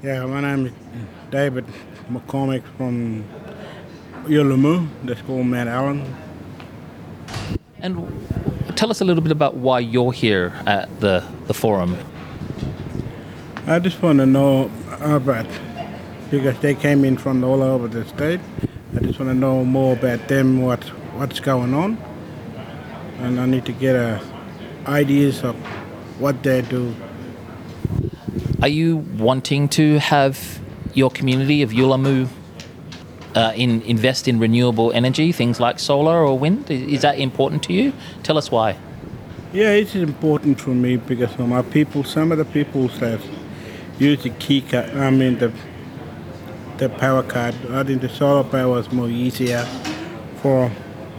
Yeah, my name is David McCormack from Yuelamu, the school Mount Allan. And tell us a little bit about why you're here at the, the forum. I just want to know about because they came in from all over the state. I just want to know more about them, what what's going on, and I need to get uh, ideas of what they do. Are you wanting to have your community of Yuelamu uh, in, invest in renewable energy, things like solar or wind? Is, that important to you? Tell us why. Yeah, it's important for me because my people, some of the people that use the key card, I mean the the power card, I think the solar power is more easier for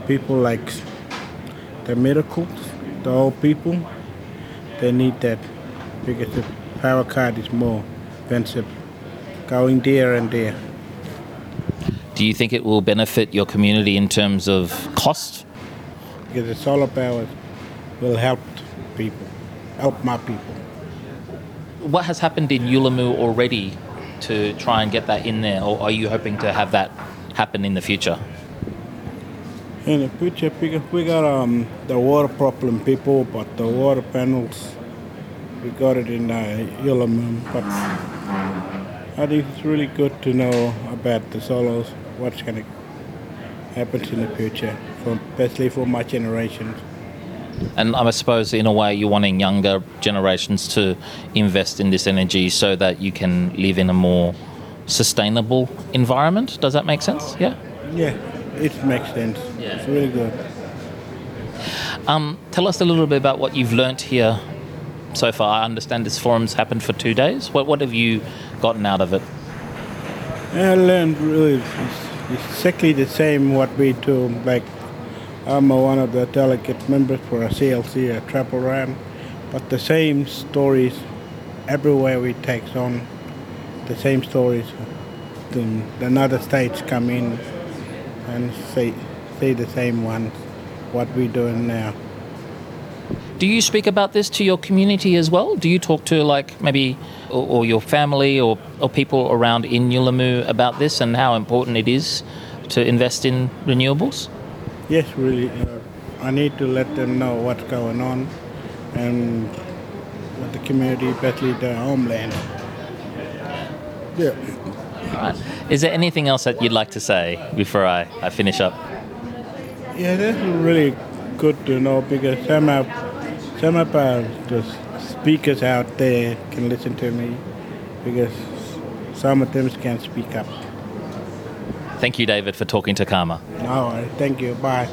people like the miracles, the old people. They need that because power card is more expensive, going there and there. Do you think it will benefit your community in terms of cost? Because the solar power will help people, help my people. What has happened in Yuelamu already to try and get that in there, or are you hoping to have that happen in the future? In the future, because we got um, the water problem, people, but the water panels, we got it in uh, Yulamun. But I think it's really good to know about the solos, what's going to happen in the future, for, especially for my generation. And I suppose, in a way, you're wanting younger generations to invest in this energy so that you can live in a more sustainable environment. Does that make sense? Yeah. Yeah, it makes sense. Yeah. It's really good. Um, tell us a little bit about what you've learnt here so far. I understand this forum's happened for two days. What, what have you gotten out of it? I learned really exactly the same what we do. Like I'm one of the delegate members for a CLC, a travel around, but the same stories everywhere we take on. The same stories. The, the other states come in and say say the same ones. What we doing now. Do you speak about this to your community as well? Do you talk to like maybe or, or your family or, or people around in Yuelamu about this and how important it is to invest in renewables? Yes, really. Uh, I need to let them know what's going on and what the community, especially the homeland. Yeah. All right. Is there anything else that you'd like to say before I, I finish up? Yeah, that's really good to know because some of some of uh, the speakers out there can listen to me because some of them can't speak up. Thank you, David, for talking to CAAMA. All right, thank you. Bye.